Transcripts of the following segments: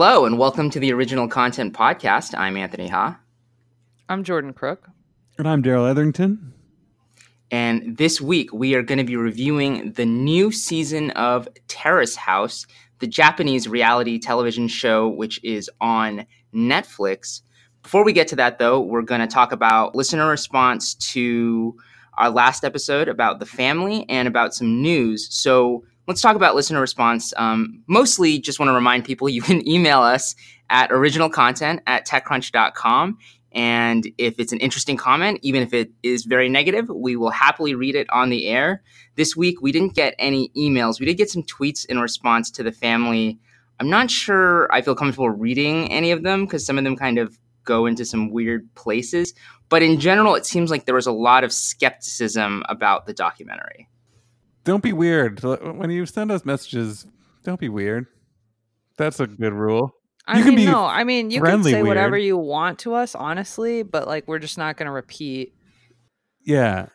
Hello, and welcome to the Original Content Podcast. I'm Anthony Ha. I'm Jordan Crook. And I'm Darrell Etherington. And this week we are going to be reviewing the new season of Terrace House, the Japanese reality television show, which is on Netflix. Before we get to that, though, we're going to talk about listener response to our last episode about the family and about some news. So let's talk about listener response. Um, mostly, just want to remind people you can email us at originalcontent at techcrunch.com. And if it's an interesting comment, even if it is very negative, we will happily read it on the air. This week, we didn't get any emails. We did get some tweets in response to the family. I'm not sure I feel comfortable reading any of them because some of them kind of go into some weird places. But in general, it seems like there was a lot of skepticism about the documentary. Don't be weird. When you send us messages, don't be weird. That's a good rule. I you mean, no, I mean, you can say weird. whatever you want to us, honestly, but like, we're just not going to repeat. Yeah.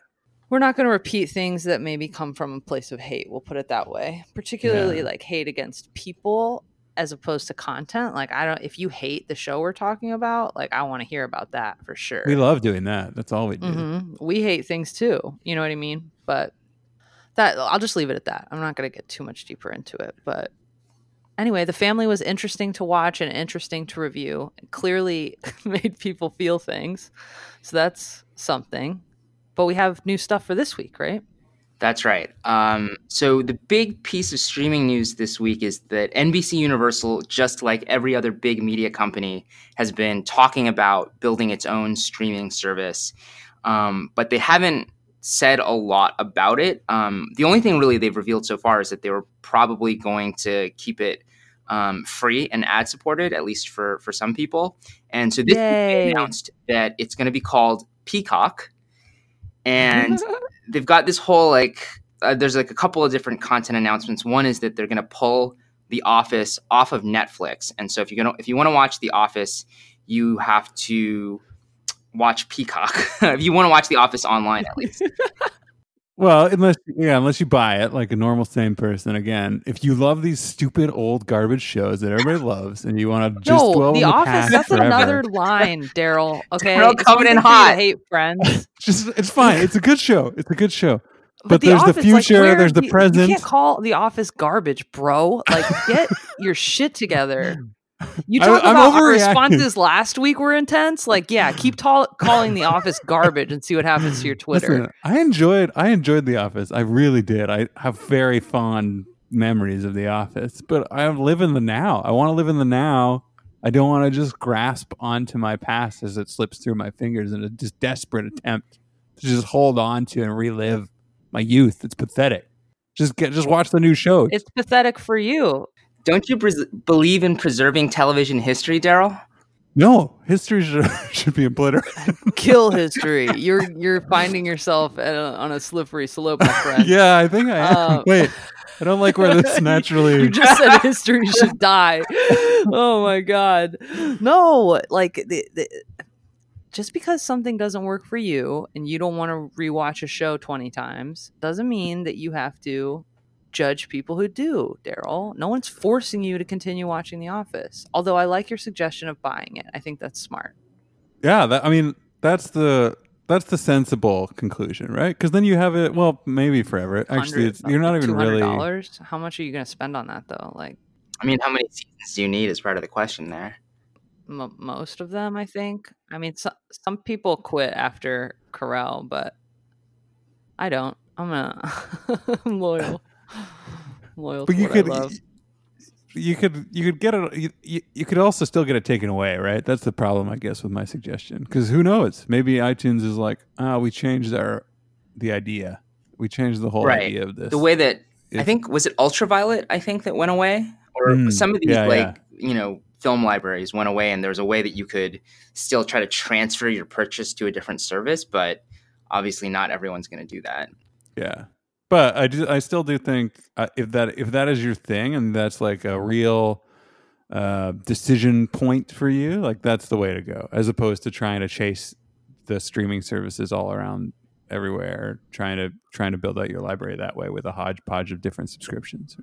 We're not going to repeat things that maybe come from a place of hate. We'll put it that way. Particularly yeah. like hate against people as opposed to content. Like, I don't, if you hate the show we're talking about, like, I want to hear about that for sure. We love doing that. That's all we do. Mm-hmm. We hate things too. You know what I mean? But that, I'll just leave it at that. I'm not going to get too much deeper into it. But anyway, the family was interesting to watch and interesting to review. It clearly made people feel things. So that's something. But we have new stuff for this week, right? That's right. Um, so the big piece of streaming news this week is that NBC Universal, just like every other big media company, has been talking about building its own streaming service, um, but they haven't said a lot about it. Um, the only thing really they've revealed so far is that they were probably going to keep it um, free and ad supported, at least for for some people. And so this announced that it's going to be called Peacock, and they've got this whole like uh, there's like a couple of different content announcements. One is that they're going to pull The Office off of Netflix, and so if you're gonna if you want to watch The Office, you have to watch Peacock. if you want to watch The Office online, at least. Well, unless yeah, unless you buy it like a normal sane person. Again, if you love these stupid old garbage shows that everybody loves, and you want to just no, dwell The the Office. that's forever. another line, Darrell. Okay, Darrell coming in hot. Hate Friends. just it's fine. It's a good show. It's a good show. But, but the there's office, the future. Like, there's the present. You can't call The Office garbage, bro. Like, get your shit together. You talk I, about our responses last week were intense. Like, yeah, keep ta- calling the office garbage and see what happens to your Twitter. Listen, I enjoyed I enjoyed the office. I really did. I have very fond memories of the office, but I live in the now. I want to live in the now. I don't want to just grasp onto my past as it slips through my fingers in a just desperate attempt to just hold on to and relive my youth. It's pathetic. Just get just watch the new show. It's pathetic for you. Don't you pres- believe in preserving television history, Darrell? No, history should, should be obliterated. Kill history. You're you're finding yourself a, on a slippery slope, my friend. yeah, I think I am. Um, Wait, I don't like where this naturally. you just said history should die. Oh my god, no! Like the, the, just because something doesn't work for you and you don't want to rewatch a show twenty times doesn't mean that you have to judge people who do, Darrell. No one's forcing you to continue watching The Office. Although I like your suggestion of buying it. I think that's smart. Yeah, that, I mean, that's the that's the sensible conclusion, right? Because then you have it. Well, maybe forever. Actually, it's, you're not even really. Dollars? How much are you going to spend on that though? Like, I mean, how many seasons do you need? Is part of the question there. M- most of them, I think. I mean, so, some people quit after Carell, but I don't. I'm gonna. I'm loyal. Loyal but you could, You could you could get it. You, you could also still get it taken away, right? That's the problem, I guess, with my suggestion. Because who knows? Maybe iTunes is like, ah, oh, we changed our the idea. We changed the whole right. idea of this. The way that it's, I think was it Ultraviolet. I think that went away, or mm, some of these yeah, like yeah. you know film libraries went away, and there was a way that you could still try to transfer your purchase to a different service, but obviously not everyone's going to do that. Yeah, but I do, I still do think uh, if that if that is your thing and that's like a real uh, decision point for you, like that's the way to go, as opposed to trying to chase the streaming services all around everywhere, trying to trying to build out your library that way with a hodgepodge of different subscriptions.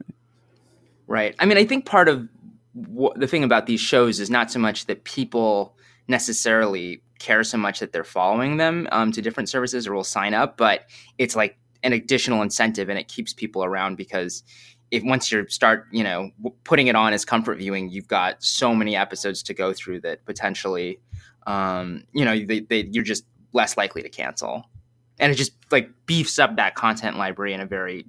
Right. I mean, I think part of wh- the thing about these shows is not so much that people necessarily care so much that they're following them um, to different services or will sign up, but it's like an additional incentive and it keeps people around because if once you start, you know, putting it on as comfort viewing, you've got so many episodes to go through that potentially, um, you know, they, they, you're just less likely to cancel, and it just like beefs up that content library in a very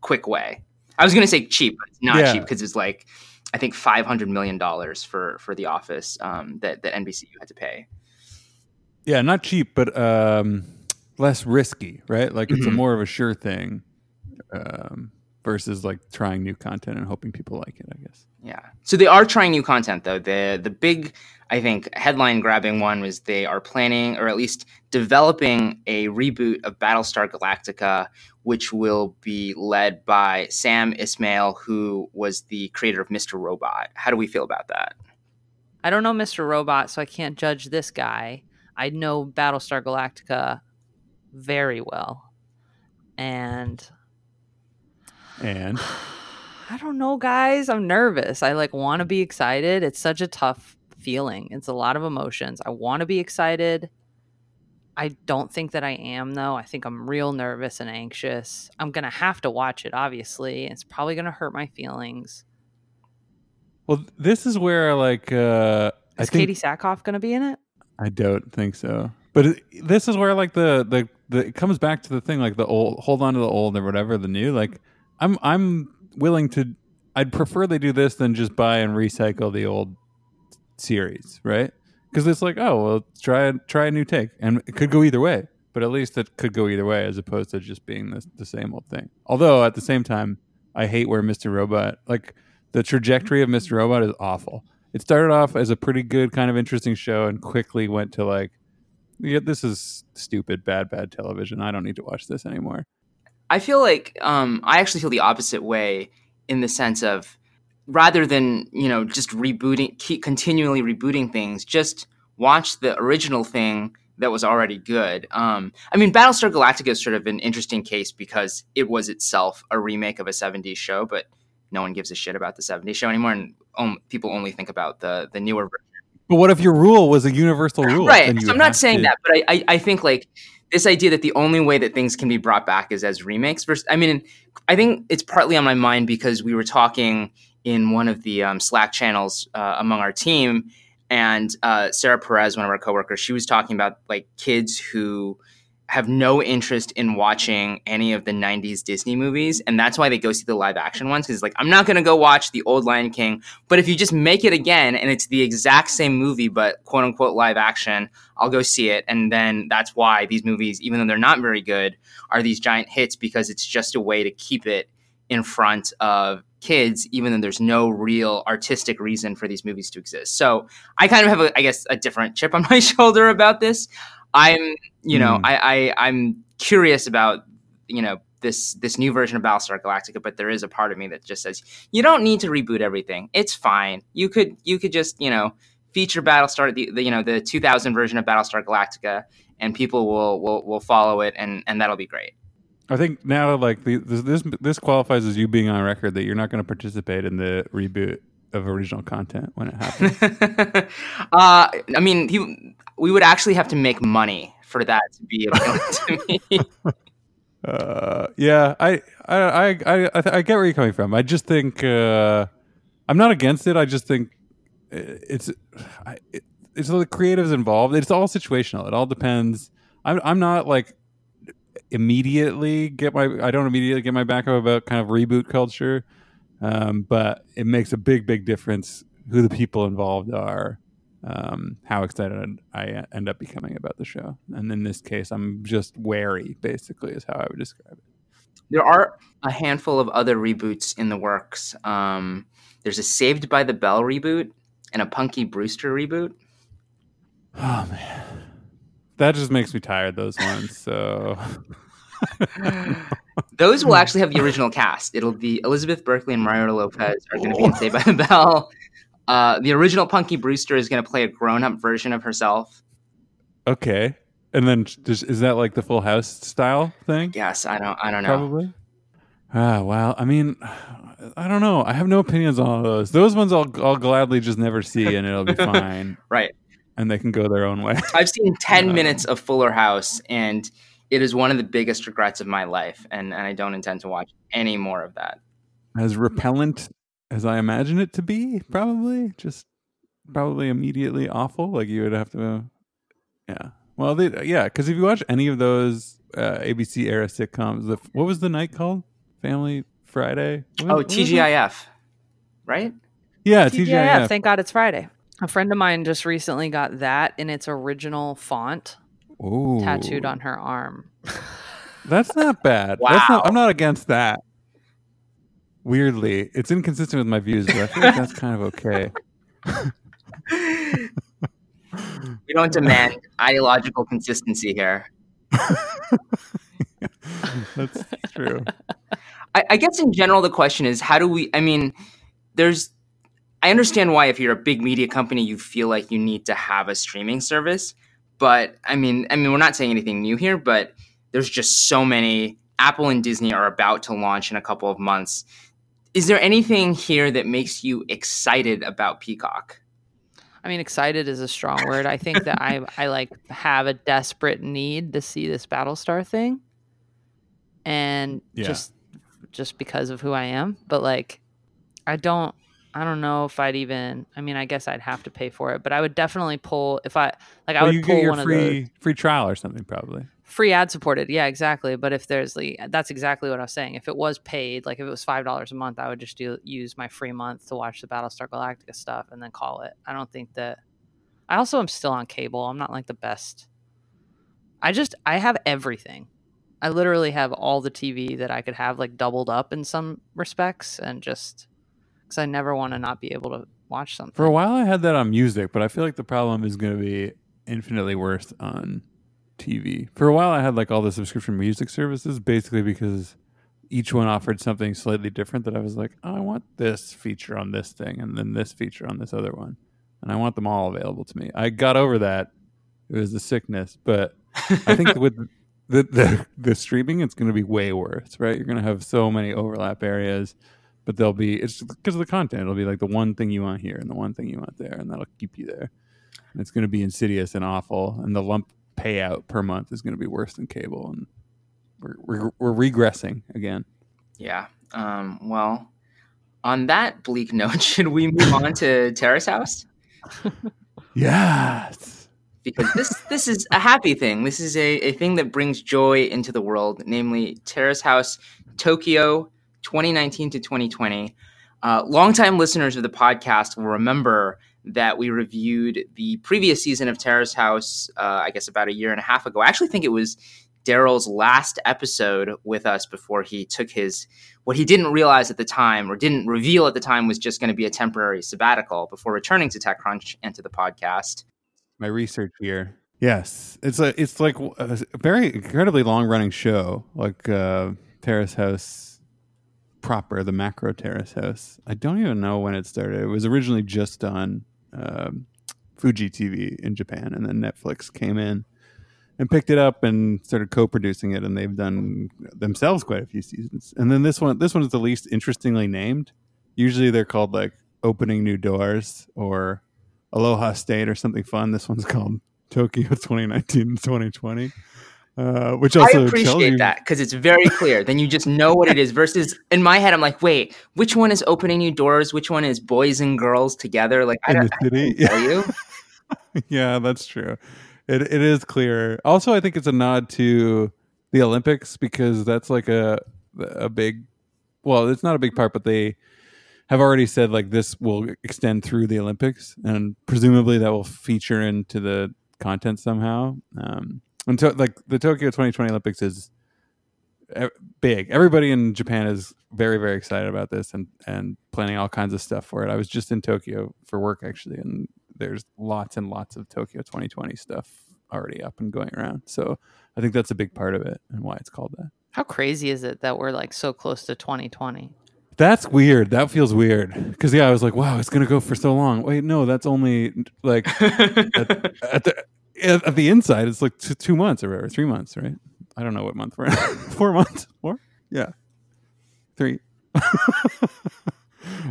quick way. I was going to say cheap, but it's not Yeah. cheap because it's like I think five hundred million dollars for for The Office um, that that NBCU had to pay. Yeah, not cheap, but um, less risky, right? Like it's a Mhm. more of a sure thing um, versus like trying new content and hoping people like it. I guess. Yeah. So they are trying new content though. The the big I think headline grabbing one was they are planning or at least developing a reboot of Battlestar Galactica which will be led by Sam Esmail who was the creator of Mr. Robot. How do we feel about that? I don't know Mr. Robot, so I can't judge this guy. I know Battlestar Galactica very well. And And I don't know, guys. I'm nervous. I like want to be excited. It's such a tough feeling. It's a lot of emotions. I want to be excited. I don't think that I am though. I think I'm real nervous and anxious. I'm going to have to watch it obviously. It's probably going to hurt my feelings. well, this is where like uh, I Is think Katee Sackhoff going to be in it? I don't think so. But it, this is where like the, the the it comes back to the thing like the old hold on to the old or whatever the new. Like I'm I'm willing to. I'd prefer they do this than just buy and recycle the old series, right? Because it's like, oh well, try try a new take, and it could go either way. But at least it could go either way, as opposed to just being the the same old thing. Although at the same time, I hate where Mr. Robot like the trajectory of Mr. Robot is awful. It started off as a pretty good, kind of interesting show, and quickly went to like, yeah, this is stupid, bad, bad television. I don't need to watch this anymore. I feel like um, I actually feel the opposite way in the sense of rather than you know just rebooting, keep continually rebooting things, just watch the original thing that was already good. Um, I mean, Battlestar Galactica is sort of an interesting case because it was itself a remake of a '70s show, but no one gives a shit about the '70s show anymore, and um, people only think about the the newer version. But what if your rule was a universal rule? Right. So I'm not saying to- that, but I, I, I think like this idea that the only way that things can be brought back is as remakes. Versus, I mean, I think it's partly on my mind because we were talking in one of the um, Slack channels uh, among our team, and uh, Sarah Perez, one of our coworkers, she was talking about like kids who have no interest in watching any of the 90s Disney movies. And that's why they go see the live action ones. Because, like, I'm not going to go watch the old Lion King. But if you just make it again and it's the exact same movie, but quote unquote live action, I'll go see it. And then that's why these movies, even though they're not very good, are these giant hits because it's just a way to keep it in front of kids, even though there's no real artistic reason for these movies to exist. So I kind of have, a, I guess, a different chip on my shoulder about this. I'm, you know, Mm. I, I I'm curious about, you know, this this new version of Battlestar Galactica, but there is a part of me that just says you don't need to reboot everything. It's fine. You could you could just you know feature Battlestar the, the you know the 2000 version of Battlestar Galactica, and people will will will follow it, and and that'll be great. I think now, like the, this, this, this qualifies as you being on record that you're not going to participate in the reboot of original content when it happens. uh, I mean, he, we would actually have to make money for that to be appealing to me. Uh, yeah, I, I, I, I, I, get where you're coming from. I just think uh, I'm not against it. I just think it's, it, it's the creatives involved. It's all situational. It all depends. I'm, I'm not like immediately get my. I don't immediately get my back up about kind of reboot culture, um, but it makes a big, big difference who the people involved are. Um, how excited I end up becoming about the show, and in this case, I'm just wary. Basically, is how I would describe it. There are a handful of other reboots in the works. Um, there's a Saved by the Bell reboot and a Punky Brewster reboot. Oh man, that just makes me tired. Those ones. So Those will actually have the original cast. It'll be Elizabeth Berkley and Mario Lopez are going to be in Saved by the Bell. Uh, the original Punky Brewster is going to play a grown-up version of herself. okay, and then just, is that like the Full House style thing? Yes, I don't, I don't know. Probably. Ah, well, I mean, I don't know. I have no opinions on all those. Those ones I'll I'll gladly just never see, and it'll be fine, Right. and they can go their own way. I've seen 10 Um, minutes of Fuller House, and it is one of the biggest regrets of my life. And, and I don't intend to watch any more of that. As repellent as I imagine it to be, probably just probably immediately awful. Like you would have to, yeah. Well, they, yeah, because if you watch any of those uh, ABC era sitcoms, the what was the night called? Family Friday. What- Oh, what was it? TGIF, right? Yeah, TGIF. TGIF. Thank God it's Friday. A friend of mine just recently got that in its original font Ooh. tattooed on her arm. That's not bad. That's not, Wow. I'm not against that. Weirdly, it's inconsistent with my views, but I feel like that's kind of okay. We don't demand ideological consistency here. That's true. I, I guess in general, the question is how do we? I mean, there's. I understand why if you're a big media company, you feel like you need to have a streaming service. But I mean, I mean, we're not saying anything new here, but there's just so many. Apple and Disney are about to launch in a couple of months. Is there anything here that makes you excited about Peacock? I mean, excited is a strong word. I think that I I like have a desperate need to see this Battlestar thing, and Yeah. just just because of who I am. But like, I don't I don't know if I'd even. I mean, I guess I'd have to pay for it, but I would definitely pull if I like. I would you pull get your one of the free free trial or something, probably. Free ad supported. Yeah, exactly. But if there's the that's exactly what I was saying. If it was paid, like if it was five dollars a month, I would just do use my free month to watch the Battlestar Galactica stuff and then call it. I don't think that. I also am still on cable. I'm not like the best. I just I have everything. I literally have all the TV that I could have like doubled up in some respects, and just because I never want to not be able to watch something. For a while, I had that on music, but I feel like the problem is going to be infinitely worse on TV. For a while, I had like all the subscription music services, basically because each one offered something slightly different. That I was like, oh, I want this feature on this thing, and then this feature on this other one, and I want them all available to me. I got over that; it was the sickness, but I think with the the, the streaming, it's going to be way worse, right? You're going to have so many overlap areas, but they'll be it's because of the content. It'll be like the one thing you want here and the one thing you want there, and that'll keep you there. And it's going to be insidious and awful, and the lump payout per month is going to be worse than cable, and we're we're, we're regressing again. Yeah. Um, well, on that bleak note, should we move on to Terrace House? Yes. because this this is a happy thing. This is a, a thing that brings joy into the world, namely Terrace House Tokyo 2019 to 2020. Uh, longtime listeners of the podcast will remember that we reviewed the previous season of Terrace House, uh, I guess about a year and a half ago. I actually think it was Darrell's last episode with us before he took his what he didn't realize at the time or didn't reveal at the time was just going to be a temporary sabbatical before returning to TechCrunch and to the podcast. My research here. Yes, it's a it's like a very incredibly long running show, like uh, Terrace House proper, the Macro Terrace House. I don't even know when it started. It was originally just on um, Fuji TV in Japan, and then Netflix came in and picked it up and started co-producing it, and they've done themselves quite a few seasons. And then this one, this one is the least interestingly named. Usually they're called like Opening New Doors or Aloha State or something fun. This one's called Tokyo 2019 2020. Uh, which also I appreciate you- that because it's very clear. then you just know what it is. Versus in my head, I'm like, wait, which one is opening new doors? Which one is boys and girls together? Like, I in don't the city. know you. yeah, that's true. It it is clear. Also, I think it's a nod to the Olympics because that's like a a big. Well, it's not a big part, but they have already said like this will extend through the Olympics, and presumably that will feature into the content somehow. Um, to, like the Tokyo 2020 Olympics is big. Everybody in Japan is very very excited about this and and planning all kinds of stuff for it. I was just in Tokyo for work actually, and there's lots and lots of Tokyo 2020 stuff already up and going around. So I think that's a big part of it and why it's called that. How crazy is it that we're like so close to 2020? That's weird. That feels weird because yeah, I was like, wow, it's gonna go for so long. Wait, no, that's only like at, at the at, at the inside, it's like two, two months or whatever, three months, right? I don't know what month we're in. Four months, four. Yeah, three.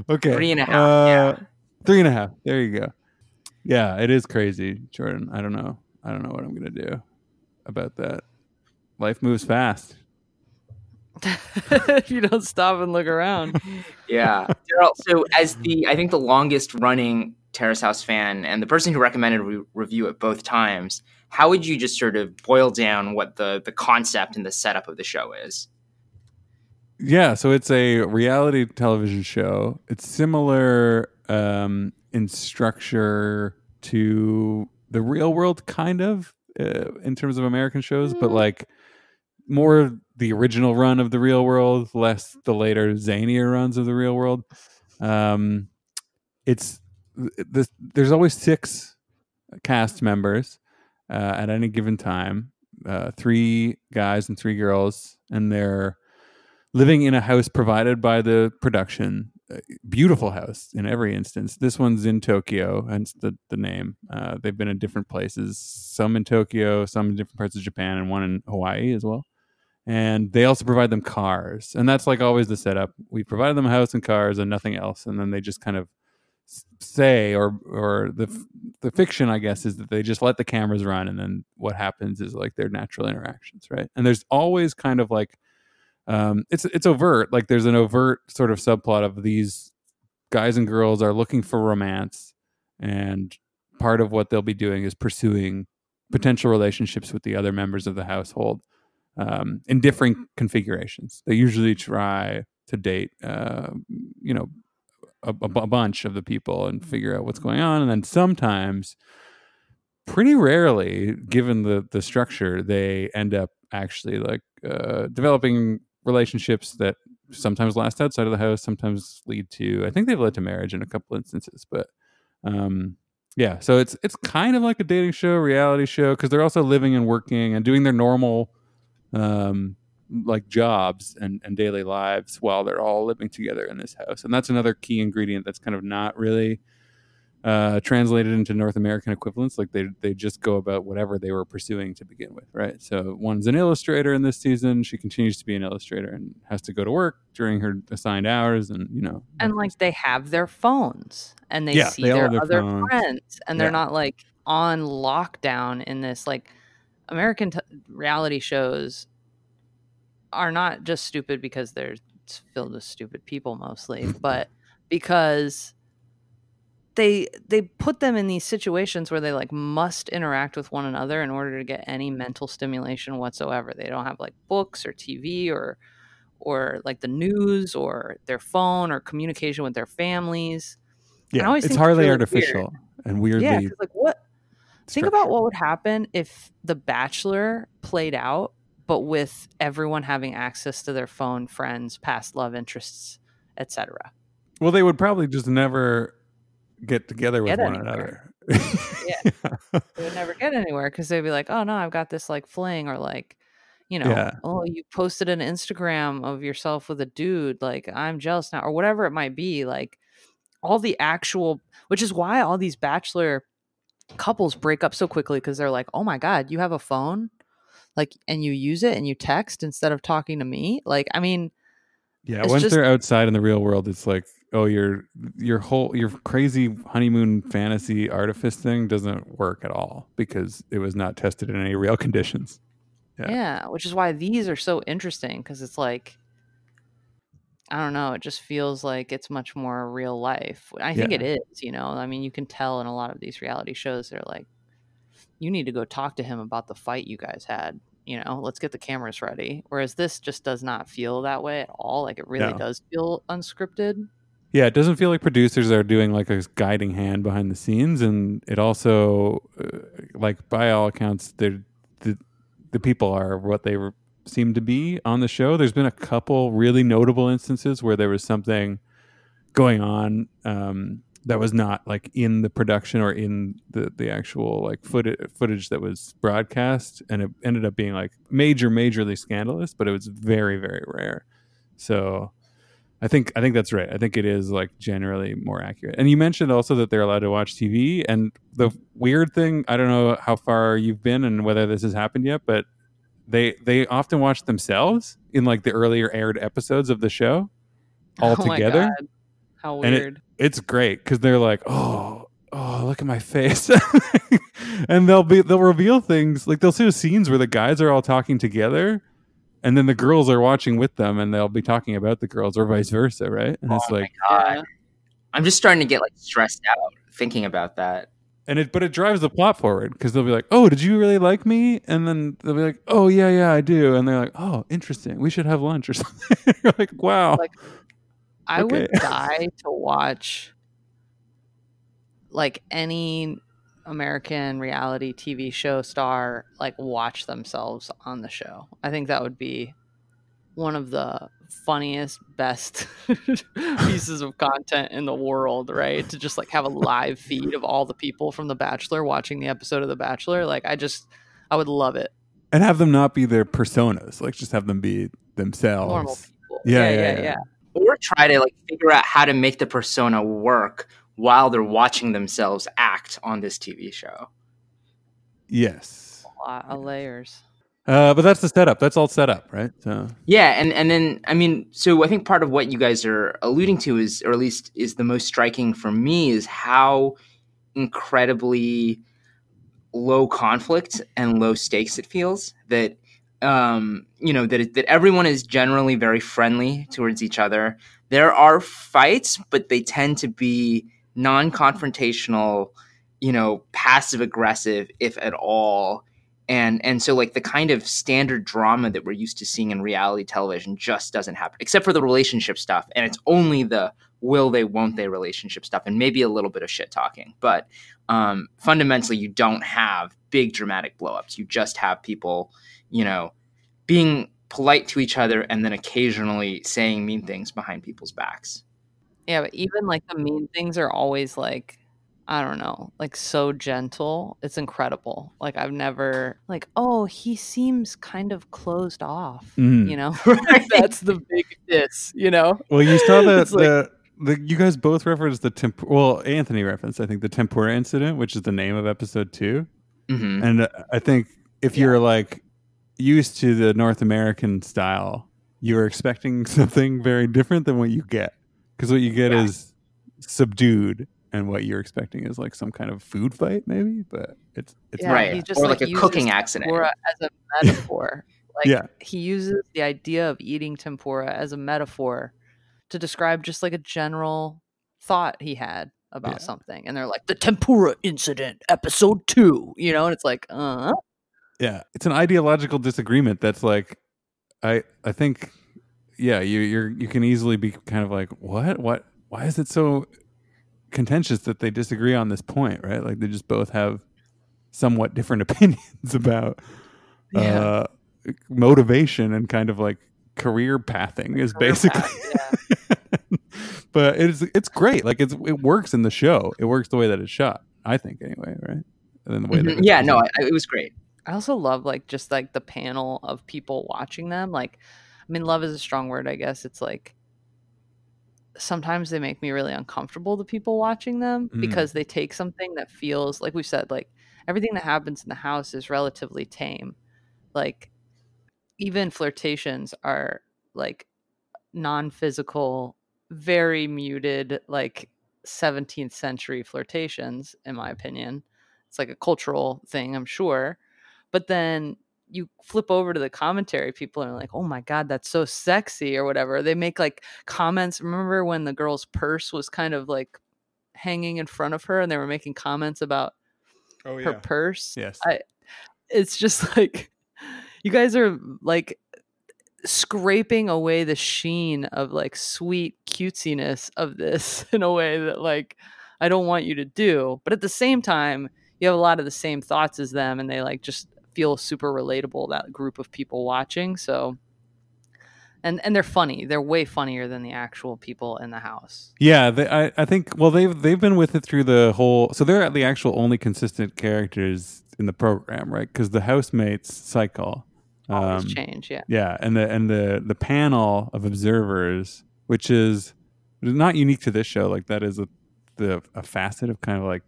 okay, Three and a half, Uh, yeah. three and a half. There you go. Yeah, it is crazy, Jordan. I don't know. I don't know what I'm gonna do about that. Life moves fast. if you don't stop and look around. Yeah. Darrell, so as the I think the longest running Terrace House fan and the person who recommended we review it both times, how would you just sort of boil down what the the concept and the setup of the show is? Yeah, so it's a reality television show. It's similar um, in structure to the real world, kind of, uh, in terms of American shows, but Mm. like more the original run of the real world, less the later zanier runs of the real world. Um, it's this, there's always six cast members uh, at any given time, uh, three guys and three girls, and they're living in a house provided by the production. Uh, Beautiful house in every instance. This one's in Tokyo, hence the the name. Uh, they've been in different places, some in Tokyo, some in different parts of Japan, and one in Hawaii as well. And they also provide them cars, and that's like always the setup. We provide them a house and cars and nothing else, and then they just kind of say, or or the the fiction, I guess, is that they just let the cameras run, and then what happens is like their natural interactions, right? And there's always kind of like um, it's it's overt. Like there's an overt sort of subplot of these guys and girls are looking for romance, and part of what they'll be doing is pursuing potential relationships with the other members of the household um, in different configurations. They usually try to date, uh, you know, a, a bunch of the people and figure out what's going on, and then sometimes pretty rarely given the the structure they end up actually like uh, developing relationships that sometimes last outside of the house sometimes lead to i think they've led to marriage in a couple instances but um yeah so it's it's kind of like a dating show reality show because they're also living and working and doing their normal um like jobs and, and daily lives while they're all living together in this house and that's another key ingredient that's kind of not really uh, translated into North American equivalents. Like they they just go about whatever they were pursuing to begin with, right? So one's an illustrator in this season. She continues to be an illustrator and has to go to work during her assigned hours, and you know, and like they have their phones and they Yeah, see they their their other phones. friends and they're not like on lockdown in this like american t- reality shows are not just stupid because they're filled with stupid people mostly but because they they put them in these situations where they like must interact with one another in order to get any mental stimulation whatsoever. They don't have like books or tv or or like the news or their phone or communication with their families. Yeah, always it's hardly really artificial and weirdly. yeah like what think about what would happen if the bachelor played out but with everyone having access to their phone friends past love interests etc Well, they would probably just never get together with Get one another. Yeah. they would never get anywhere because they'd be like, "Oh no, I've got this like fling," or like, you know, Yeah. "Oh, you posted an Instagram of yourself with a dude." Like, I'm jealous now, or whatever it might be. Like, all the actual, which is why all these bachelor couples break up so quickly because they're like, "Oh my god, you have a phone." Like and you use it and you text instead of talking to me. Like, I mean, Yeah, once just- they're outside in the real world, it's like, oh, your your whole your crazy honeymoon fantasy artifice thing doesn't work at all because it was not tested in any real conditions. Yeah. Yeah. which is why these are so interesting because it's like I don't know, it just feels like it's much more real life. I think it Yeah. is, you know. I mean, you can tell in a lot of these reality shows they're like you need to go talk to him about the fight you guys had, you know. Let's get the cameras ready. Whereas this just does not feel that way at all. Like it really No. does feel unscripted. Yeah, it doesn't feel like producers are doing like a guiding hand behind the scenes, and it also, uh, like by all accounts, they're, the the people are what they were, seem to be on the show. There's been a couple really notable instances where there was something going on um, that was not like in the production or in the the actual like footage footage that was broadcast, and it ended up being like major, majorly scandalous. But it was very, very rare. So I think I think that's right. I think it is like generally more accurate. And you mentioned also that they're allowed to watch TV. And the weird thing, I don't know how far you've been and whether this has happened yet, but they they often watch themselves in like the earlier aired episodes of the show. all Oh my together. God. How weird. It's great because they're like, oh, oh, look at my face, and they'll be they'll reveal things like they'll see scenes where the guys are all talking together. And then the girls are watching with them, and they'll be talking about the girls, or vice versa, right? And it's Oh my like, God. Yeah. I'm just starting to get like stressed out thinking about that. and it, but it drives the plot forward because they'll be like, "Oh, did you really like me?" And then they'll be like, "Oh, yeah, yeah, I do." And they're like, "Oh, interesting. We should have lunch or something." You're like, "Wow." Like, I would die to watch like any American reality TV show star like watch themselves on the show. I think that would be one of the funniest, best pieces of content in the world, right? To just like have a live feed of all the people from The Bachelor watching the episode of The Bachelor. Like I just I would love it. and have them not be their personas, like just have them be themselves. Normal people. Yeah, yeah, yeah, yeah. yeah. yeah. Or try to like figure out how to make the persona work while they're watching themselves act on this TV show. Yes, A lot of layers. uh, but that's the setup. That's all set up, right? So Yeah, and and then I mean, so I think part of what you guys are alluding to is, or at least is the most striking for me, is how incredibly low conflict and low stakes it feels. That um, you know that that everyone is generally very friendly towards each other. There are fights, but they tend to be non-confrontational, you know, passive aggressive, if at all. And and so like the kind of standard drama that we're used to seeing in reality television just doesn't happen except for the relationship stuff and it's only the will they won't they relationship stuff and maybe a little bit of shit talking. But um, fundamentally you don't have big dramatic blowups. You just have people you know being polite to each other and then occasionally saying mean things behind people's backs Yeah, but even like the mean things are always like I don't know, like so gentle. It's incredible. Like I've never like, oh, he seems kind of closed off. Mm. You know? Right. That's the big diss, you know? Well, you saw that It's like- the, the you guys both referenced the temp. Well, Anthony referenced I think the tempura incident, which is the name of episode two. Mhm. And uh, I think if you're like used to the North American style, you're expecting something very different than what you get. Because what you get Yeah. is subdued, and what you're expecting is like some kind of food fight, maybe. But it's it's Yeah, right he just, or like, like, a uses cooking accident Tempura as a metaphor. Like Yeah. he uses the idea of eating tempura as a metaphor to describe just like a general thought he had about Yeah. something. And they're like, the tempura incident, episode two, you know, and it's like, uh yeah it's an ideological disagreement that's like i i think yeah you you're you can easily be kind of like what? What? Why is it so contentious that they disagree on this point? Right? Like they just both have somewhat different opinions about Yeah. uh motivation and kind of like career pathing is Career basically path, yeah. but it's it's great. Like it's it works in the show. It works the way that it's shot i think anyway right? And then the way that Mhm. it's yeah no I- it was great I also love like just like the panel of people watching them. Like, I mean, love is a strong word, I guess. It's like sometimes they make me really uncomfortable, the people watching them, Mm. because they take something that feels like we've said, like everything that happens in the house is relatively tame. Like, even flirtations are like non physical, very muted, like 17th century flirtations, in my opinion. It's like a cultural thing, I'm sure. But then you flip over to the commentary, people are like, oh my God, that's so sexy, or whatever. They make like comments. Remember when the girl's purse was kind of like hanging in front of her and they were making comments about oh her purse? yes I, it's just like you guys are like scraping away the sheen of like sweet cutesiness of this in a way that like I don't want you to do. But at the same time, you have a lot of the same thoughts as them and they like just feel super relatable that group of people watching. So and and they're funny. They're way funnier than the actual people in the house. Yeah, they, I, I think. Well, they've they've been with it through the whole. So they're the actual only consistent characters in the program, right? Because the housemates cycle. Always Um, change, yeah. yeah, and the and the the panel of observers, which is not unique to this show. Like that is a the a facet of kind of like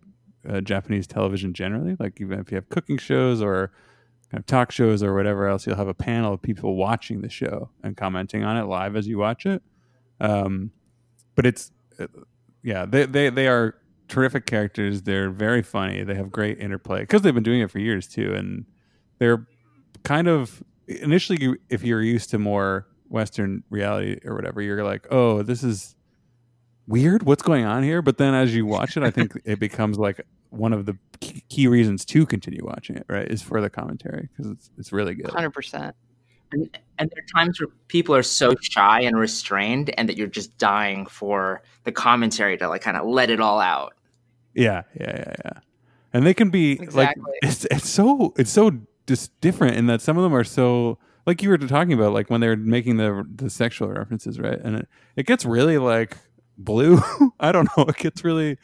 uh, Japanese television generally. Like even if you have cooking shows or kind of talk shows or whatever else, you'll have a panel of people watching the show and commenting on it live as you watch it. Um, but it's uh, yeah, they they they are terrific characters. They're very funny. They have great interplay because they've been doing it for years too, and they're kind of initially if you're used to more Western reality or whatever, you're like, oh, this is weird. What's going on here? But then as you watch it, I think it becomes like one of the key reasons to continue watching it. Right, is for the commentary because it's it's really good. Hundred percent. And, and there are times where people are so shy and restrained, and that you're just dying for the commentary to like kind of let it all out. Yeah, yeah, yeah, yeah. And they can be Exactly. like it's it's so it's so just different in that some of them are so like you were talking about like when they're making the the sexual references, right? And it, it gets really like blue. I don't know. It gets really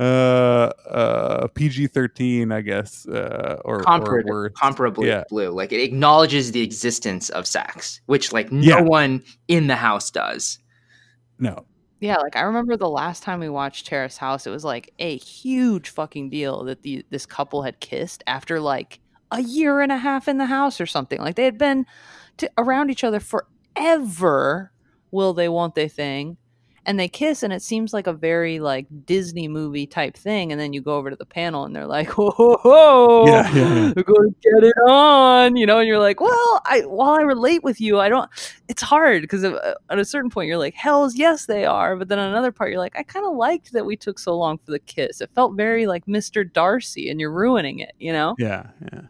uh uh PG thirteen, I guess, uh, or, or Comparably, comparably Yeah. blue. Like it acknowledges the existence of sex, which like no Yeah. one in the house does. No, Yeah, like I remember the last time we watched Terrace House, it was like a huge fucking deal that the this couple had kissed after like a year and a half in the house or something. Like they had been to, around each other forever. Will they? Won't they? Thing, and they kiss, and it seems like a very like Disney movie type thing. And then you go over to the panel, and they're like, "Whoa, whoa, whoa, Yeah, yeah, yeah. we're going to get it on," you know. And you're like, "Well, I while I relate with you, I don't." it's hard because uh, uh, at a certain point you're like, hell's yes, they are. But then on another part, you're like, I kind of liked that we took so long for the kiss. It felt very like Mr. Darcy, and you're ruining it, you know? Yeah, yeah,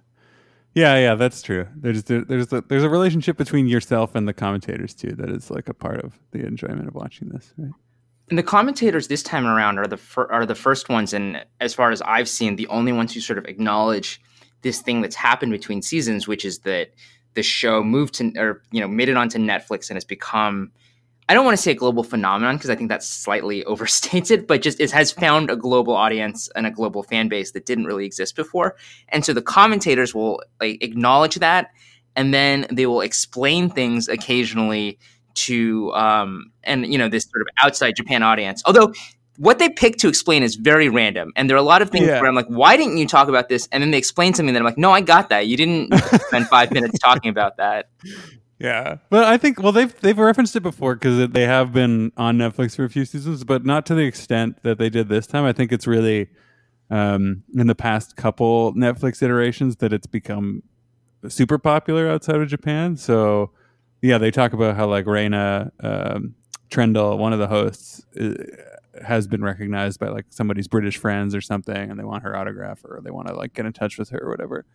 yeah, yeah. That's true. There's there's a, there's a relationship between yourself and the commentators too that is like a part of the enjoyment of watching this. Right? And the commentators this time around are the fir- are the first ones, and as far as I've seen, the only ones who sort of acknowledge this thing that's happened between seasons, which is that the show moved to or you know made it onto Netflix and has become. I don't want to say a global phenomenon because I think that's slightly overstated, but just it has found a global audience and a global fan base that didn't really exist before. And so the commentators will like acknowledge that, and then they will explain things occasionally to um and you know this sort of outside Japan audience. Although what they pick to explain is very random, and there are a lot of things Yeah. where I'm like, why didn't you talk about this? And then they explain something that I'm like, no, I got that. You didn't spend five minutes talking about that. Yeah, but I think well they've they've referenced it before because they have been on Netflix for a few seasons, but not to the extent that they did this time. I think it's really um, in the past couple Netflix iterations that it's become super popular outside of Japan. So yeah, they talk about how like Reina um, Triendl, one of the hosts, uh, has been recognized by like somebody's British friends or something, and they want her autograph or they want to like get in touch with her or whatever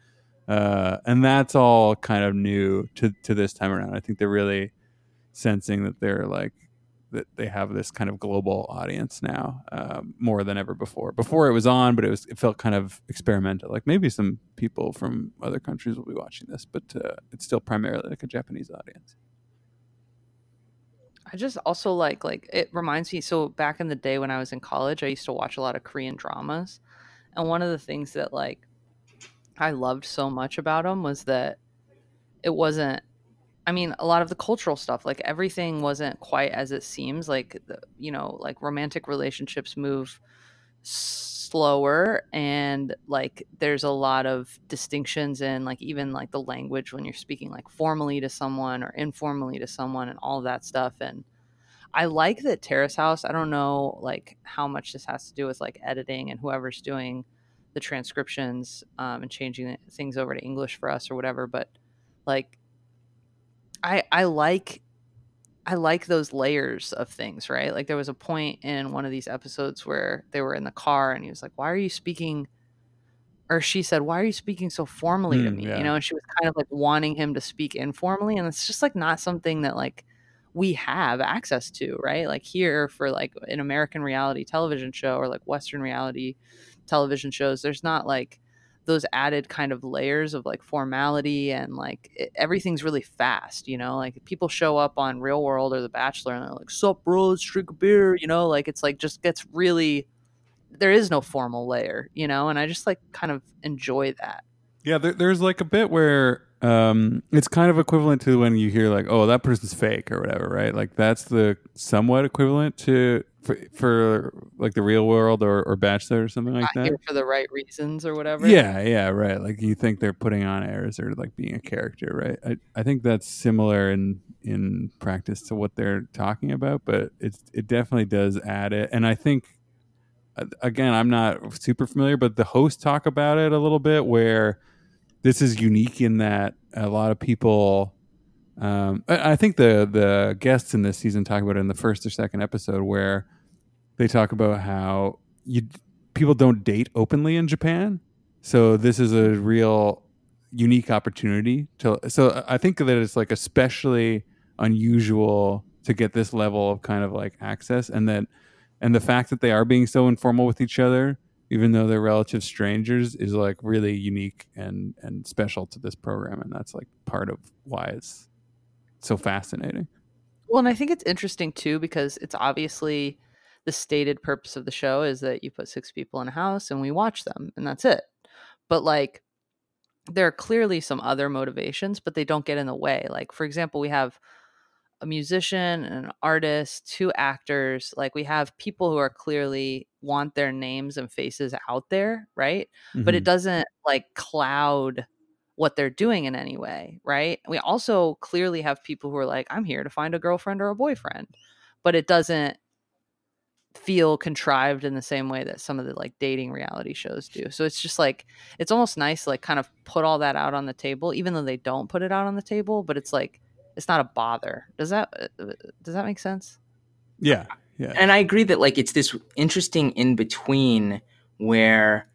uh, and that's all kind of new to to this time around. I think they're really sensing that they're like that they have this kind of global audience now um, more than ever before. Before it was on, but it was it felt kind of experimental. Like maybe some people from other countries will be watching this, but uh, it's still primarily like a Japanese audience. I just also like like it reminds me so back in the day when I was in college, I used to watch a lot of Korean dramas. And one of the things that like I loved so much about them was that it wasn't I mean, a lot of the cultural stuff, like everything wasn't quite as it seems. Like, the, you know, like romantic relationships move slower, and like there's a lot of distinctions in like even like the language when you're speaking like formally to someone or informally to someone, and all that stuff. And I like that Terrace House. I don't know like how much this has to do with like editing and whoever's doing the transcriptions um, and changing things over to English for us or whatever, but like I I like I like those layers of things, right? Like there was a point in one of these episodes where they were in the car and he was like, "Why are you speaking?" Or she said, "Why are you speaking so formally to Hmm, me?" yeah. You know, and she was kind of like wanting him to speak informally, and it's just like not something that like we have access to, right? Like here for like an American reality television show or like Western reality television shows, there's not like those added kind of layers of like formality and like it, everything's really fast, you know. Like people show up on Real World or The Bachelor and they're like, "Sup, bro? Let's drink a beer," you know. Like it's like just gets really. There is no formal layer, you know, and I just like kind of enjoy that. Yeah, there, there's like a bit where um, it's kind of equivalent to when you hear like, "Oh, that person's fake" or whatever, right? Like that's the somewhat equivalent to for, for like the real world or, or Bachelor or something like that. for the right reasons or whatever. Yeah, yeah, right. Like you think they're putting on airs or like being a character, right? I, I think that's similar in in practice to what they're talking about, but it's it definitely does add it. And I think again, I'm not super familiar, but the hosts talk about it a little bit where this is unique in that a lot of people um, I, I think the the guests in this season talk about it in the first or second episode where they talk about how you people don't date openly in Japan. So this is a real unique opportunity to so I think that it's like especially unusual to get this level of kind of like access and that and the fact that they are being so informal with each other even though they're relative strangers is like really unique and and special to this program and that's like part of why it's so fascinating Well, and I think it's interesting too because it's obviously the stated purpose of the show is that you put six people in a house and we watch them and that's it. But like there are clearly some other motivations, but they don't get in the way. Like for example, we have a musician, and an artist, two actors. Like we have people who are clearly want their names and faces out there, right? But it Mhm. doesn't like cloud what they're doing in any way, right? We also clearly have people who are like, I'm here to find a girlfriend or a boyfriend, but it doesn't feel contrived in the same way that some of the like dating reality shows do. So it's just like it's almost nice to like kind of put all that out on the table, even though they don't put it out on the table, but it's like it's not a bother. Does that uh, does that make sense? yeah yeah and I agree that like it's this interesting in between where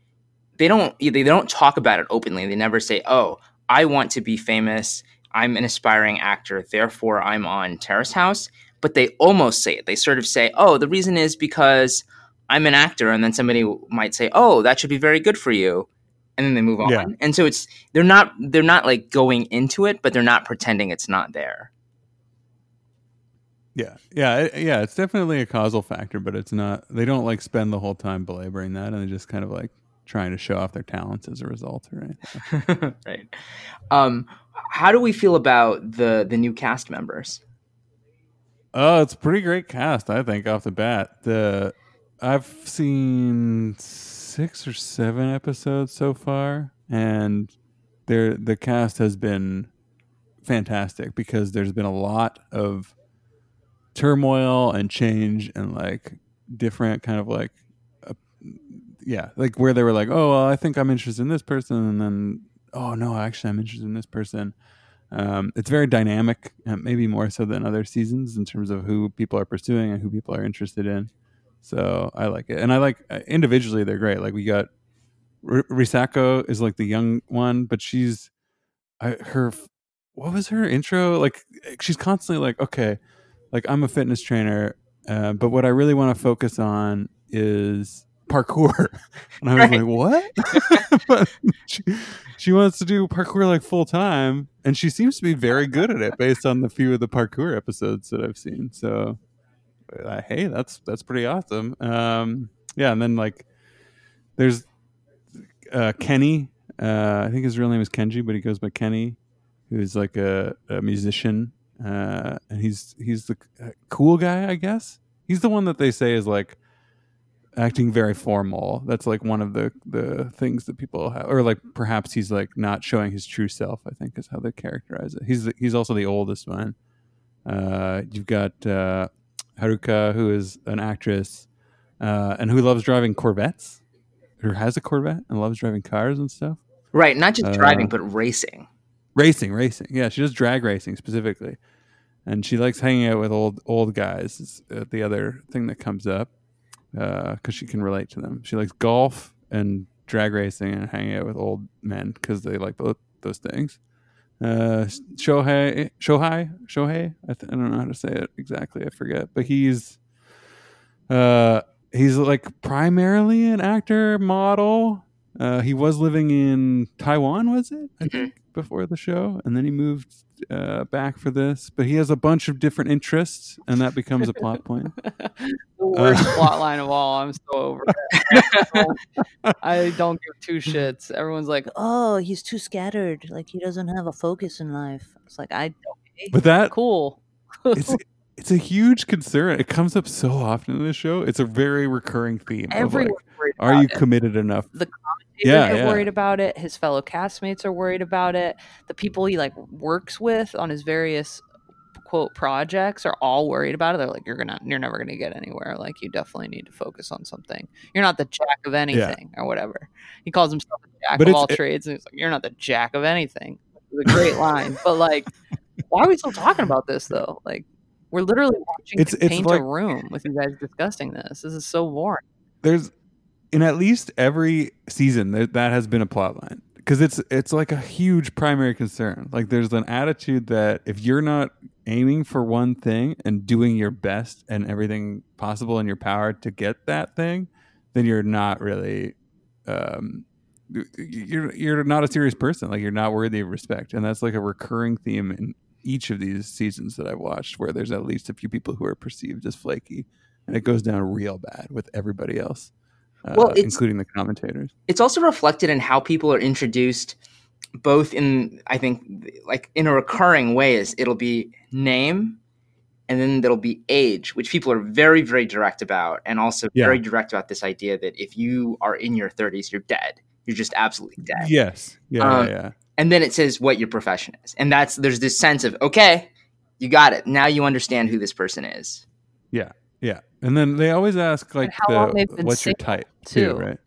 they don't they don't talk about it openly. They never say, "Oh, I want to be famous. I'm an aspiring actor, therefore I'm on Terrace House." But they almost say it. They sort of say, "Oh, the reason is because I'm an actor," and then somebody might say, "Oh, that should be very good for you," and then they move on. Yeah. And so it's they're not they're not like going into it, but they're not pretending it's not there. Yeah, yeah, yeah. It's definitely a causal factor, but it's not. They don't like spend the whole time belaboring that, and they just kind of like trying to show off their talents as a result, right? right. Um, how do we feel about the the new cast members? Oh, it's a pretty great cast, I think, off the bat. The I've seen six or seven episodes so far, and there the cast has been fantastic because there's been a lot of turmoil and change and like different kind of like uh, yeah like where they were like oh well, i think i'm interested in this person and then oh no actually i'm interested in this person um, it's very dynamic uh, maybe more so than other seasons in terms of who people are pursuing and who people are interested in. So i like it. And i like uh, individually they're great. Like we got R- risako is like the young one but she's I, her what was her intro? Like she's constantly like okay like i'm a fitness trainer uh, but what i really want to focus on is parkour. And i was Right. like what? But she, she wants to do parkour like full time and she seems to be very good at it based on the few of the parkour episodes that i've seen. So uh, hey that's that's pretty awesome. Um yeah and then like there's uh kenny uh i think his real name is kenji but he goes by kenny who's like a, a musician uh and he's he's the uh, cool guy i guess. He's the one that they say is like acting very formal. That's like one of the the things that people have or like perhaps he's like not showing his true self i think is how they characterize it. He's the, he's also the oldest one. Uh you've got uh haruka who is an actress uh and who loves driving corvettes who has a corvette and loves driving cars and stuff. Right, not just driving, Uh, but racing. racing racing. Yeah she does drag racing specifically. And she likes hanging out with old old guys is uh, the other thing that comes up because she can relate to them. She likes golf and drag racing and hanging out with old men because they like both those things. Uh shohei shohei shohei? I, th- I don't know how to say it exactly. I forget. But he's uh he's like primarily an actor model uh he was living in taiwan was it i Mhm. think before the show and then he moved uh back for this but he has a bunch of different interests and that becomes a plot point the worst Uh, plot line of all. I'm so over it. I don't give two shits. Everyone's like, "Oh, he's too scattered. Like he doesn't have a focus in life." It's like, I but that cool. it's it's a huge concern. It comes up so often in the show. It's a very recurring theme. of, like, Everyone's worried are you it. committed enough? the commentators Yeah, are yeah. worried about it. His fellow castmates are worried about it. The people he like works with on his various quote projects are all worried about it. They're like, "You're gonna, you're never gonna get anywhere. Like, you definitely need to focus on something. You're not the jack of anything, or whatever." He calls himself a jack But of all it- trades, and he's like, "You're not the jack of anything." It's a great line, but like, why are we still talking about this though? Like, we're literally watching It's- it's paint like- a room with you guys discussing this. This is so boring. there's in at least every season that that has been a plot line because it's it's like a huge primary concern like there's an attitude that if you're not aiming for one thing and doing your best and everything possible in your power to get that thing then you're not really um you're you're not a serious person like you're not worthy of respect and that's like a recurring theme in each of these seasons that I've watched where there's at least a few people who are perceived as flaky and it goes down real bad with everybody else, uh, Well, including the commentators. it's also reflected in how people are introduced both in i think like in a recurring way is it'll be name and then there'll be age which people are very very direct about and also Yeah. very direct about this idea that if you are in your 30s you're dead you're just absolutely dead Yes, yeah, Um, yeah, yeah. And then it says what your profession is and that's there's this sense of okay you got it now you understand who this person is Yeah, yeah and then they always ask like, how long the, they've been "What's your type?" Too, too. right?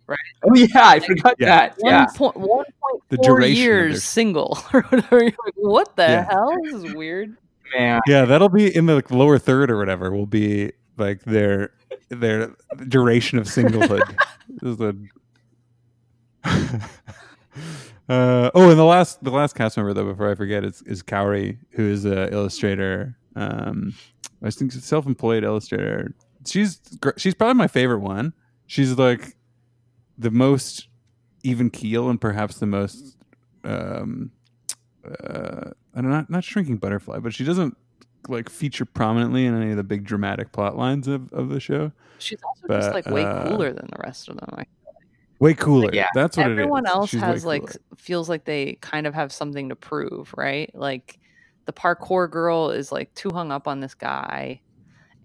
oh yeah i forgot Yeah. that One yeah point one point The four duration of years their- single or whatever. You're like, what the Yeah. hell? This is weird. man Yeah, that'll be in the like, lower third or whatever. Will be like their their duration of singlehood. This is a- uh, oh, and the last the last cast member though, before I forget, is is Kaori, who is an illustrator. Um, I think self employed illustrator. She's she's probably my favorite one. She's like the most even keel and perhaps the most um uh I'm not not shrinking butterfly, but she doesn't like feature prominently in any of the big dramatic plot lines of, of the show. She's also just like way uh, cooler than the rest of them. Like, Way cooler. Yeah. That's what it is. everyone it is. else She's has like feels like they kind of have something to prove, right? Like the parkour girl is like too hung up on this guy.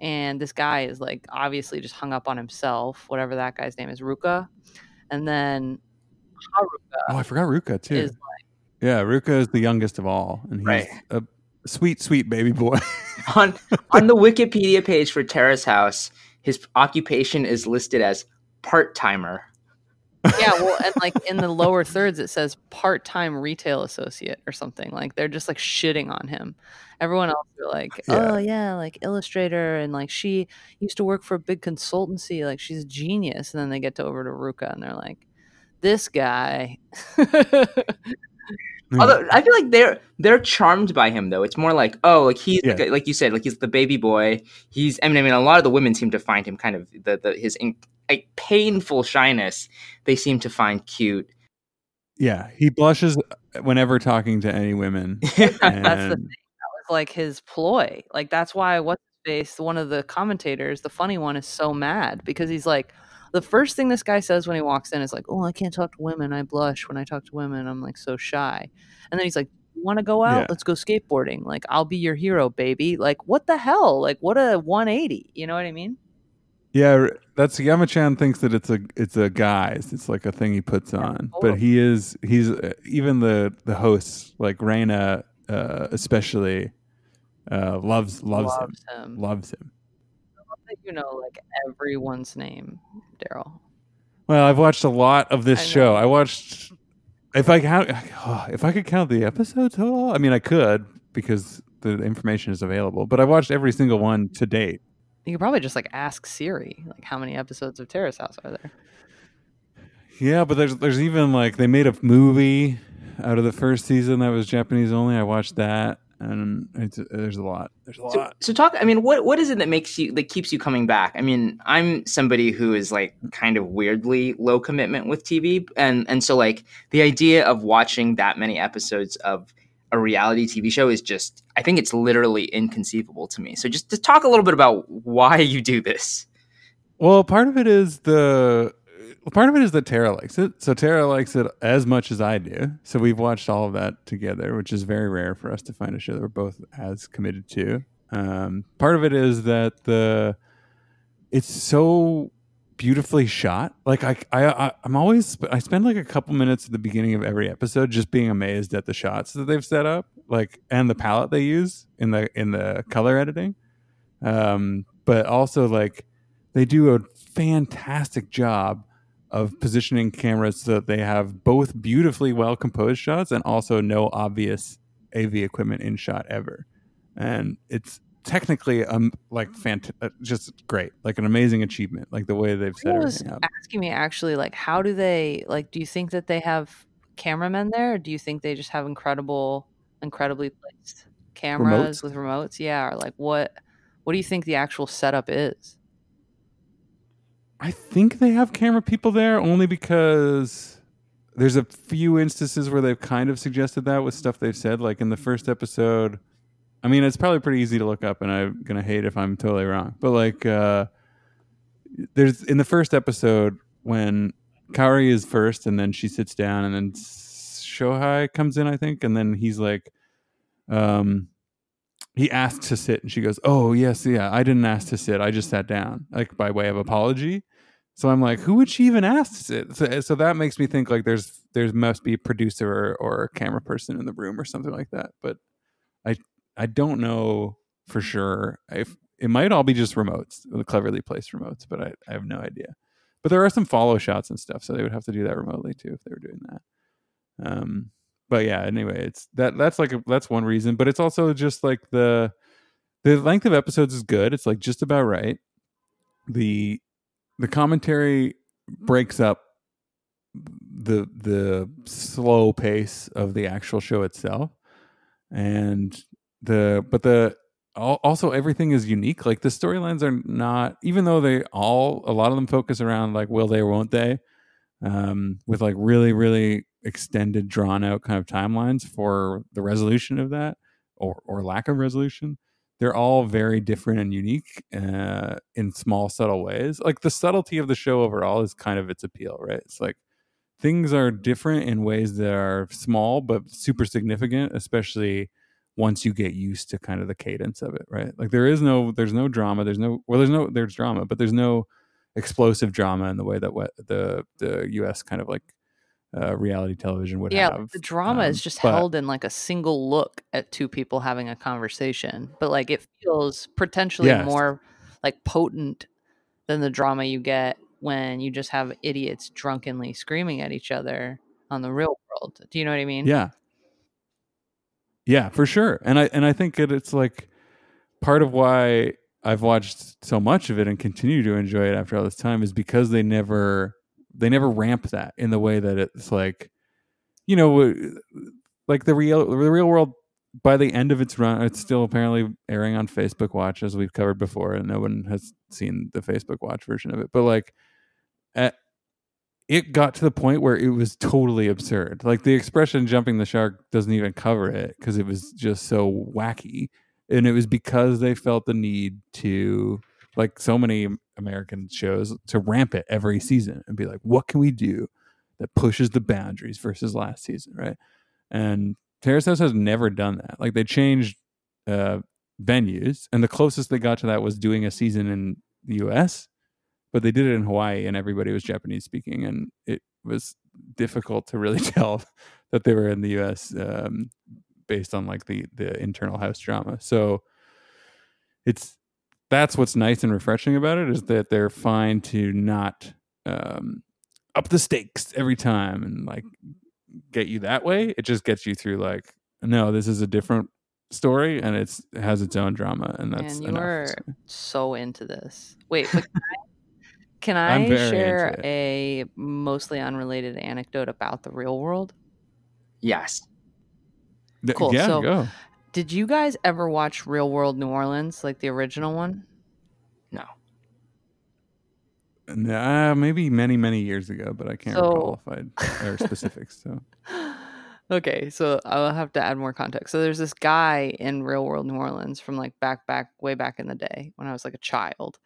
And this guy is like obviously just hung up on himself, whatever that guy's name is, Ruka. And then oh, Haruka Oh, I forgot Ruka too. is yeah, Ruka is the youngest of all, and he's Right. a sweet, sweet baby boy. on on the Wikipedia page for Terrace House, his occupation is listed as part timer. Yeah, well, and like in the lower thirds, it says part-time retail associate or something. Like they're just like shitting on him. Everyone else are like, Yeah. oh yeah, like illustrator, and like she used to work for a big consultancy. Like she's a genius. And then they get to over to Ruka, and they're like, this guy. Hmm. Although I feel like they're they're charmed by him though. It's more like oh, like he's Yeah. like, like you said, like he's the baby boy. He's I mean I mean a lot of the women seem to find him kind of the, the his in, like painful shyness. They seem to find cute. yeah, he blushes whenever talking to any women. That's the thing. That was like his ploy. Like that's why what's his face, one of the commentators, the funny one, is so mad because he's like, the first thing this guy says when he walks in is like, "Oh, I can't talk to women. I blush when I talk to women. I'm like so shy." And then he's like, want to go out? Yeah. Let's go skateboarding. Like I'll be your hero, baby." Like what the hell? Like what a 180. You know what I mean? Yeah, that's Yamachan thinks that it's a it's a guise. It's like a thing he puts on. But he is he's uh, even the the hosts like Reina uh, especially uh, loves loves, him him. loves him. That you know like everyone's name, Darrell. Well, I've watched a lot of this I show. I watched if I count if I could count the episodes total. I mean, I could because the information is available. But I watched every single one to date. You could probably just like ask Siri, like how many episodes of Terrace House are there? Yeah, but there's there's even like they made a movie out of the first season that was Japanese only. I watched that, and it's, there's a lot. There's a So, lot. so talk. I mean, what what is it that makes you that keeps you coming back? I mean, I'm somebody who is like kind of weirdly low commitment with TV, and and so like the idea of watching that many episodes of a reality TV show is just I think it's literally inconceivable to me. So just to talk a little bit about why you do this. Well, part of it is the part of it is that Tara likes it. So Tara likes it as much as I do. So we've watched all of that together, which is very rare for us to find a show that we're both as committed to. Um, part of it is that the it's so beautifully shot. Like I, I, I I'm always I spend like a couple minutes at the beginning of every episode just being amazed at the shots that they've set up, like and the palette they use in the in the color editing. Um, but also like they do a fantastic job of positioning cameras so that they have both beautifully well composed shots and also no obvious AV equipment in shot ever. And it's technically um like fant- uh, just great, like an amazing achievement, like the way they've set Someone was everything up. asking me actually, like, how do they like? Do you think that they have cameramen there? Or do you think they just have incredible, incredibly placed cameras Remotes? with remotes? Yeah, or like what? What do you think the actual setup is? I think they have camera people there only because there's a few instances where they've kind of suggested that with stuff they've said. Like in the first episode, I mean, it's probably pretty easy to look up, and I'm gonna hate if I'm totally wrong. But like, uh, there's in the first episode when Kaori is first, and then she sits down, and then Shohei comes in, I think, and then he's like, um, he asks to sit, and she goes, "Oh yes, yeah, I didn't ask to sit. I just sat down, like by way of apology." So I'm like, who would she even ask to sit? So, so that makes me think like there's there's must be a producer or, or a camera person in the room or something like that. But I I don't know for sure. If it might all be just remotes, cleverly placed remotes, but I, I have no idea. But there are some follow shots and stuff, so they would have to do that remotely too if they were doing that. Um, but yeah, anyway, it's that that's like a, that's one reason, but it's also just like the the length of episodes is good. It's like just about right. The the commentary breaks up the the slow pace of the actual show itself and the but the also everything is unique like the storylines are not even though they all a lot of them focus around like will they or won't they um with like really really extended drawn out kind of timelines for the resolution of that or or lack of resolution they're all very different and unique uh, in small subtle ways. Like the subtlety of the show overall is kind of its appeal right? It's like things are different in ways that are small but super significant especially once you get used to kind of the cadence of it right? Like there is no there's no drama there's no well there's no there's drama but there's no explosive drama in the way that what the the us kind of like uh, reality television would yeah, have the drama Um, is just but- held in like a single look at two people having a conversation, but like it feels potentially Yes. more like potent than the drama you get when you just have idiots drunkenly screaming at each other on the real world. Do you know what I mean? Yeah. Yeah, for sure. And I and I think that it's like part of why I've watched so much of it and continue to enjoy it after all this time is because they never they never ramp that in the way that it's like you know like the real the real world by the end of its run it's still apparently airing on Facebook Watch as we've covered before and no one has seen the Facebook Watch version of it but like at, it got to the point where it was totally absurd. Like the expression jumping the shark doesn't even cover it because it was just so wacky. And it was because they felt the need to, like so many American shows, to ramp it every season and be like, what can we do that pushes the boundaries versus last season, right? And Terrace House has never done that. Like they changed uh, venues, and the closest they got to that was doing a season in the US but they did it in Hawaii and everybody was Japanese speaking and it was difficult to really tell that they were in the US um, based on like the the internal house drama. So it's that's what's nice and refreshing about it is that they're fine to not um, up the stakes every time and like get you that way. It just gets you through like no, this is a different story and it's it has its own drama and that's Man, you enough. are So- so into this. Wait, but can I, can I'm I very share a mostly unrelated anecdote about the real world? Yes. Th- Cool, Yeah, so- go. Did you guys ever watch Real World New Orleans, like the original one? No. Nah, uh, maybe many, many years ago, but I can't So- recall if I or specifics. So okay, so I'll have to add more context. So there's this guy in Real World New Orleans from like back back way back in the day when I was like a child.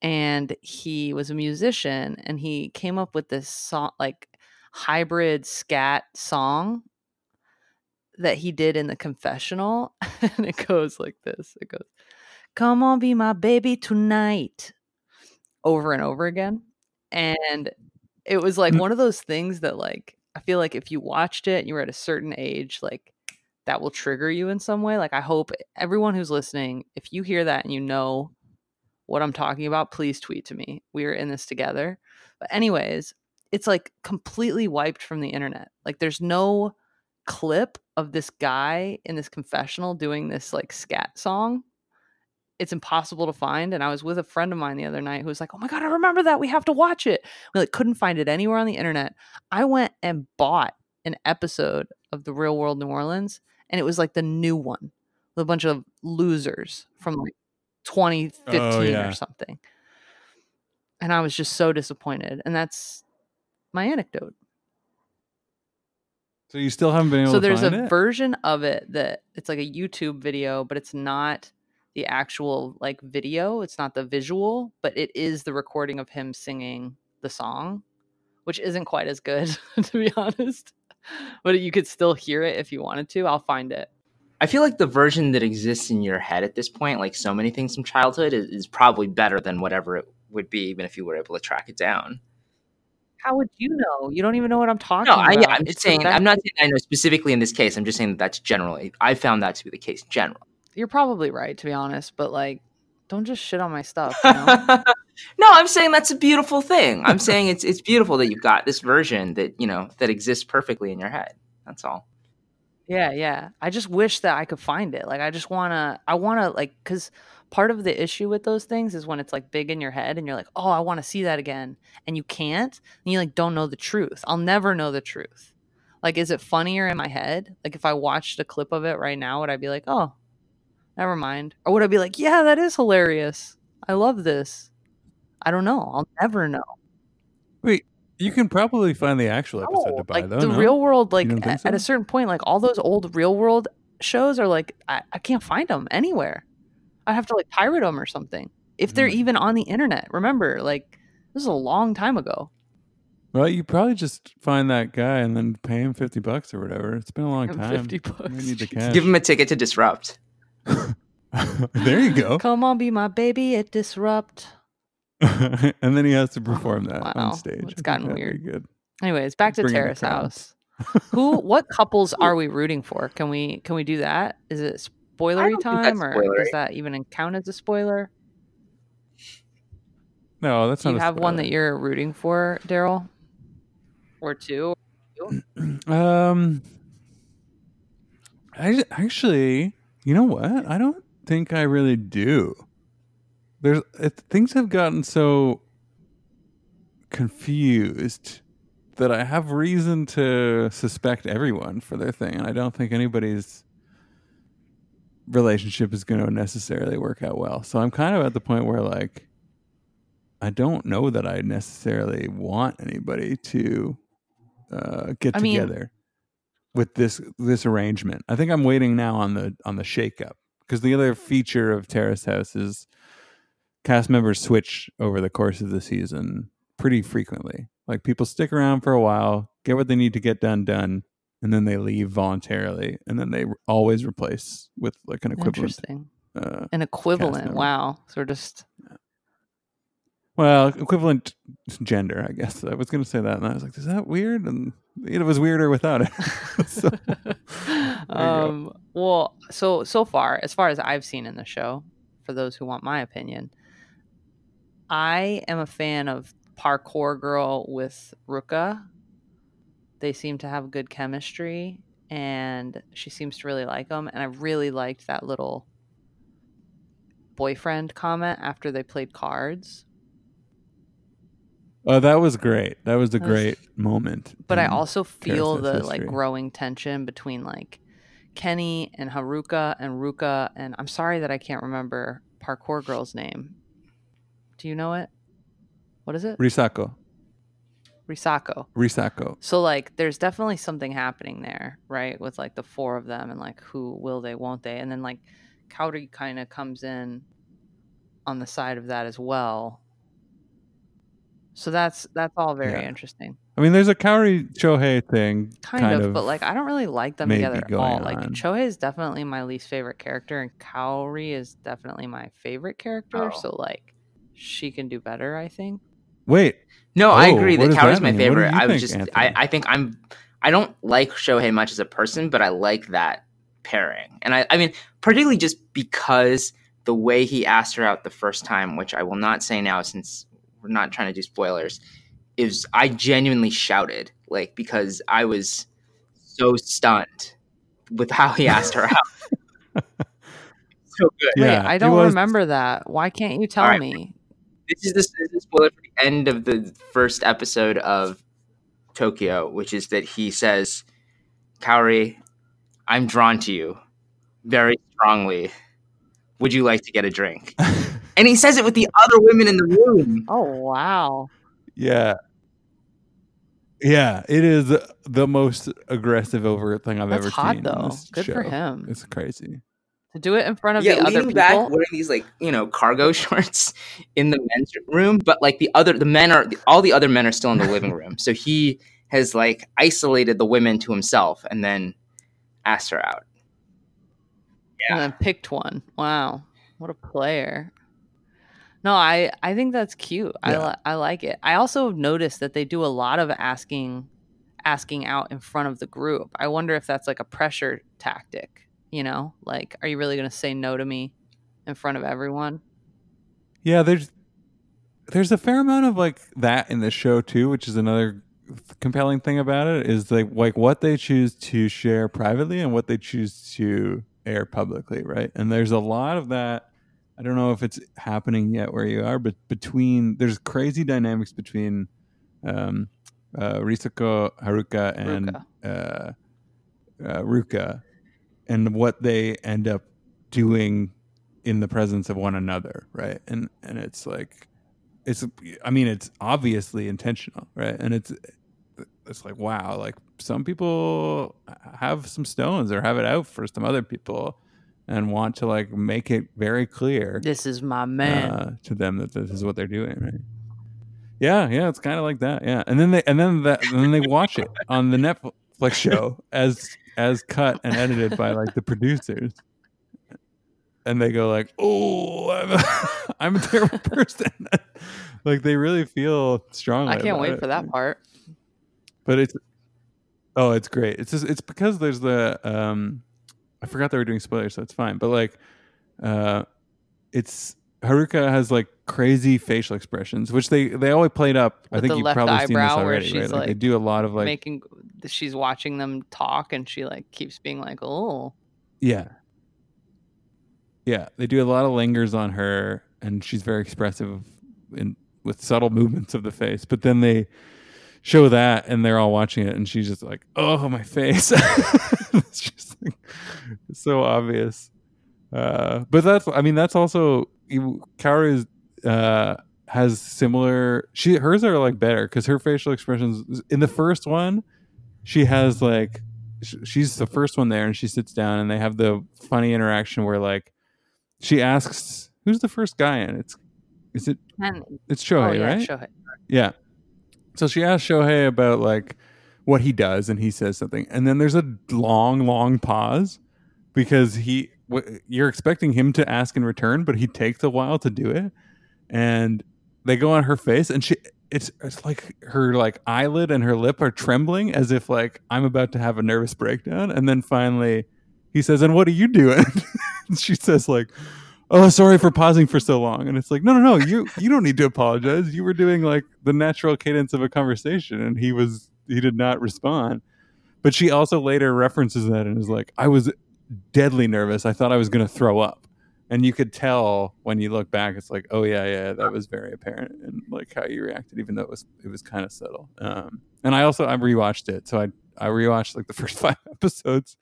And he was a musician and he came up with this song like hybrid scat song that he did in the confessional and it goes like this. It goes come on, be my baby tonight, over and over again. And it was like Mm. one of those things that, like, I feel like if you watched it and you were at a certain age, like, that will trigger you in some way. Like, I hope everyone who's listening, if you hear that and you know what I'm talking about, please tweet to me. We are in this together. But, anyways, it's like completely wiped from the internet. Like, there's no clip of this guy in this confessional doing this like scat song. It's impossible to find. And I was with a friend of mine the other night who was like, Oh my God, I remember that. We have to watch it. We like couldn't find it anywhere on the internet. I went and bought an episode of The Real World New Orleans, and it was like the new one with a bunch of losers from like 2015 Oh, yeah. or something. And I was just so disappointed. And that's my anecdote. So you still haven't been able So to there's a it? version of it that it's like a YouTube video, but it's not the actual like video. It's not the visual, but it is the recording of him singing the song, which isn't quite as good to be honest. But you could still hear it if you wanted to. I'll find it. I feel like the version that exists in your head at this point, like so many things from childhood, is, is probably better than whatever it would be, even if you were able to track it down. How would you know? You don't even know what I'm talking No, I, about. yeah, I'm just saying. I'm not saying I know specifically in this case. I'm just saying that that's generally. I found that to be the case generally. You're probably right, to be honest. But like, don't just shit on my stuff. You know? no, I'm saying that's a beautiful thing. I'm saying it's it's beautiful that you've got this version that you know that exists perfectly in your head. That's all. Yeah, yeah. I just wish that I could find it. Like I just want to I want to like cuz part of the issue with those things is when it's like big in your head and you're like, "Oh, I want to see that again." And you can't, and you like don't know the truth. I'll never know the truth. Like is it funnier in my head? Like if I watched a clip of it right now, would I be like, "Oh, never mind." Or would I be like, "Yeah, that is hilarious. I love this." I don't know. I'll never know. Wait, you can probably find the actual episode No, to buy like though. the no? real world like at, think at a certain point like all those old real world shows are like I, I can't find them anywhere i have to like pirate them or something if they're Mm. even on the internet remember like this is a long time ago Well, you probably just find that guy and then pay him fifty bucks or whatever. It's been a long time. 50 You bucks need the cash. Give him a ticket to disrupt. there you go. come on be my baby at disrupt and then he has to perform that Wow, on stage. it's gotten that'd weird. Good. anyways back to Bring terrace house who what couples are we rooting for can we can we do that is it spoilery time that's or does that even count as a spoiler No, that's do not. you a have one that you're rooting for Darrell or two Um, I actually, you know what? I don't think I really do. There's it, things have gotten so confused that I have reason to suspect everyone for their thing, and I don't think anybody's relationship is going to necessarily work out well. So I'm kind of at the point where like I don't know that I necessarily want anybody to uh, get I mean- together with this this arrangement. I think I'm waiting now on the on the shakeup because the other feature of Terrace House is cast members switch over the course of the season pretty frequently. Like people stick around for a while, get what they need to get done done, and then they leave voluntarily, and then they always replace with like an equivalent. interesting Uh, an equivalent wow so just well, equivalent gender, I guess. I was going to say that, and I was like, "Is that weird?" And it was weirder without it. so, um well so so far as far as i've seen in the show for those who want my opinion i am a fan of parkour girl with ruka they seem to have good chemistry and she seems to really like him and i really liked that little boyfriend comment after they played cards oh, that was great. That was a That was- great moment. but I also feel the history. like growing tension between like Kenny and Haruka and Ruka and I'm sorry that I can't remember parkour girl's name. Do you know it? What is it? Risako. Risako. Risako. So like there's definitely something happening there, right? With like the four of them and like who will they, won't they? And then like Kaori kind of comes in on the side of that as well. So that's that's all very Yeah. interesting. I mean, there's a Kaori Shohei thing, Kind, of, but like I don't really like them together at all. going Like. Shohei is definitely my least favorite character, and Kaori is definitely my favorite character. Oh. So like, she can do better, I think. Wait, No, I Oh, agree what that does Kaori's that my mean? What do favorite. you I was think, just Anthony? I, I think I'm I don't like Shohei much as a person, but I like that pairing. And I, I mean, particularly just because the way he asked her out the first time, which I will not say now since we're not trying to do spoilers, is I genuinely shouted, like because I was so stunned with how he asked her out. so good. Yeah, Wait, I don't was- remember that. Why can't you tell All right. me? This is the, this is spoiler for the end of the first episode of Tokyo, which is that he says, Kaori, I'm drawn to you very strongly. Would you like to get a drink? and he says it with the other women in the room. Oh wow. Yeah. Yeah, it is the most aggressive overt thing I've That's ever hot seen. in though. this Good for him. It's crazy. To do it in front of Yeah, the other people. back, wearing these like you know cargo shorts in the men's room, but like the other, the men are all the other men are still in the living room. So he has like isolated the women to himself and then asked her out. Yeah, and then picked one. Wow, what a player! No, I I think that's cute. I Yeah. li- I like it. I also noticed that they do a lot of asking asking out in front of the group. I wonder if that's like a pressure tactic. You know, like, are you really going to say no to me in front of everyone? Yeah, there's there's a fair amount of like that in the show too, which is another compelling thing about it is like like what they choose to share privately and what they choose to air publicly, right? And there's a lot of that. I don't know if it's happening yet where you are, but between there's crazy dynamics between um, uh, Risako Haruka and Ruka. uh, uh, Ruka, and what they end up doing in the presence of one another, right? And and it's like, it's I mean, it's obviously intentional, right? And it's it's like wow, like some people have some stones or have it out for some other people, and want to like make it very clear This is my man. uh, to them that this is what they're doing, right? Yeah, yeah, it's kind of like that. Yeah, and then they and then that and then they watch it on the Netflix show as as cut and edited by like the producers, and they go like, "Oh, I'm a, I'm a terrible person." like they really feel strongly. I can't wait it. for that part. But it's oh, it's great. It's just it's because there's the um, I forgot they were doing spoilers, so it's fine. But like, uh, it's Haruka has like crazy facial expressions, which they they always played up. I think you've probably seen this already, she's, right? Like, they do a lot of like Making she's watching them talk, and she like keeps being like, "Oh, yeah, yeah. They do a lot of lingers on her, and she's very expressive in with subtle movements of the face. But then they show that, and they're all watching it, and she's just like, "Oh, my face!" it's just like it's so obvious. Uh, but that's, I mean, that's also you- Kaoru's uh, has similar. She hers are like better because her facial expressions in the first one, she has like sh- she's the first one there, and she sits down, and they have the funny interaction where like she asks, "Who's the first guy in?" It's is it and it's Shohei, oh yeah, right? Shohei. Yeah. So she asks Shohei about like what he does, and he says something, and then there's a long, long pause because he you're expecting him to ask in return, but he takes a while to do it, and they go on her face, and she it's it's like her like eyelid and her lip are trembling as if like I'm about to have a nervous breakdown, and then finally he says, "And what are you doing?" She says like. Oh, sorry for pausing for so long. And it's like, no, no, no, you you don't need to apologize. You were doing like the natural cadence of a conversation, and he was he did not respond. But she also later references that and is like, I was deadly nervous. I thought I was going to throw up. And you could tell when you look back, it's like, oh yeah, yeah, that was very apparent, and like how you reacted, even though it was it was kind of subtle. Um, and I also I rewatched it, so I I rewatched like the first five episodes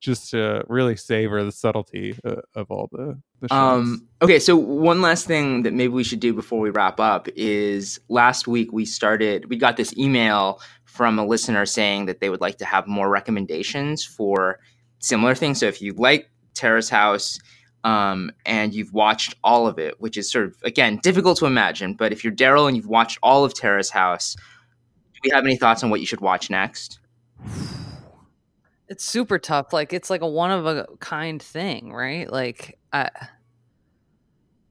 just to really savor the subtlety uh, of all the, the shows. Um, okay, so one last thing that maybe we should do before we wrap up is last week we started, we got this email from a listener saying that they would like to have more recommendations for similar things. So if you like Terrace House, um, and you've watched all of it, which is sort of again difficult to imagine. But if you're Darrell and you've watched all of Terrace House, do we have any thoughts on what you should watch next? It's super tough. Like it's like a one of a kind thing, right? Like I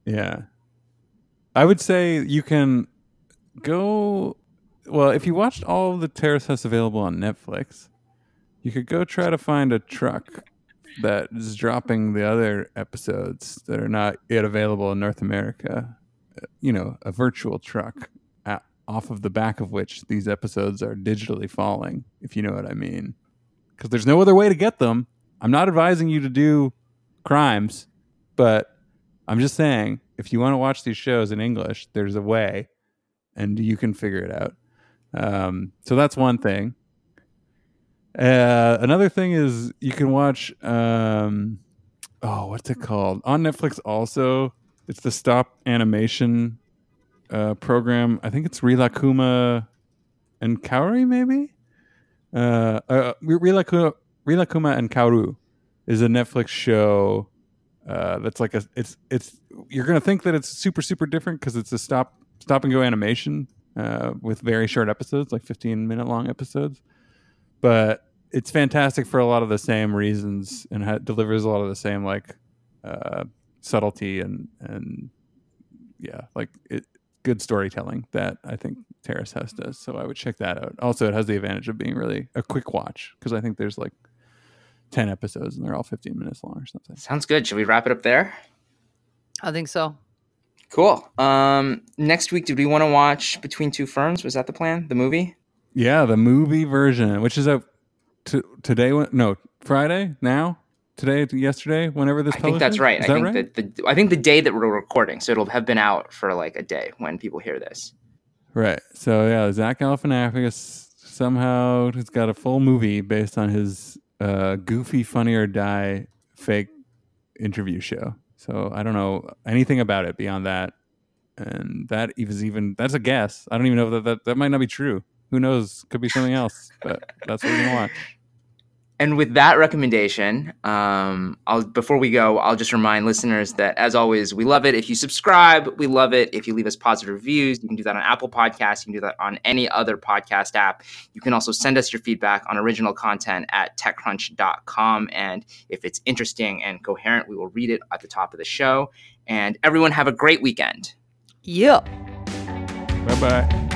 Yeah. I would say you can go well, if you watched all of the Terrace House available on Netflix, you could go try to find a truck that is dropping the other episodes that are not yet available in North America. Uh, You know, a virtual truck a off of the back of which these episodes are digitally falling, if you know what I mean. Because there's no other way to get them. I'm not advising you to do crimes, but I'm just saying if you want to watch these shows in English, there's a way, and you can figure it out. Um, so that's one thing. Uh, another thing is you can watch. Um, oh, what's it called on Netflix? Also, it's the stop animation uh, program. I think it's Rilakuma and Kaori, maybe. Uh, uh, Rilakuma, Rilakuma and Kaoru is a Netflix show uh, that's like a it's it's you're gonna think that it's super super different because it's a stop stop and go animation uh, with very short episodes, like 15 minute long episodes. But it's fantastic for a lot of the same reasons and ha- delivers a lot of the same like uh, subtlety and and yeah, like it, good storytelling that I think Terrace House does. So I would check that out. Also, it has the advantage of being really a quick watch because I think there's like 10 episodes and they're all 15 minutes long or something. Sounds good. Should we wrap it up there? I think so. Cool. Um, next week, did we want to watch Between Two Ferns? Was that the plan? The movie? Yeah, the movie version, which is out t- today. No, Friday now. Today, yesterday, whenever this. I think that's right. Is I that think right? that the I think the day that we're recording, so it'll have been out for like a day when people hear this. Right. So yeah, Zach Galifianakis somehow has got a full movie based on his uh, goofy, funny or die fake interview show. So I don't know anything about it beyond that, and that is even that's a guess. I don't even know that that, that might not be true. Who knows? Could be something else. But that's what we're gonna watch. And with that recommendation, um, I'll before we go, I'll just remind listeners that as always, we love it if you subscribe. We love it if you leave us positive reviews. You can do that on Apple Podcasts. You can do that on any other podcast app. You can also send us your feedback on original content at techcrunch.com. And if it's interesting and coherent, we will read it at the top of the show. And everyone have a great weekend. Yeah. Bye bye.